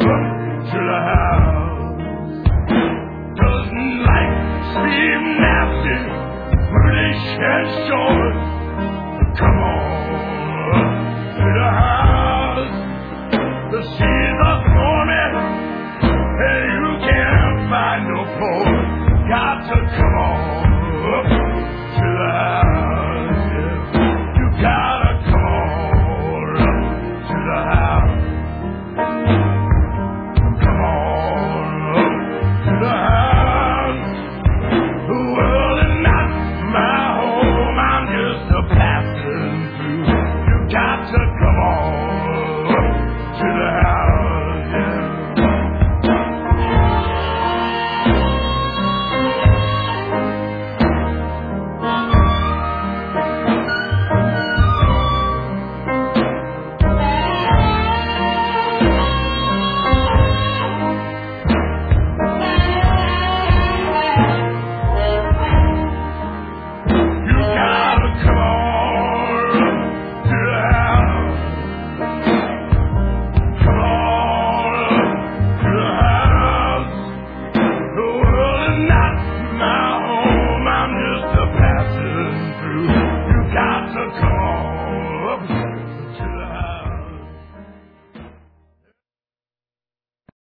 up to the house. Doesn't life seem nasty? Come on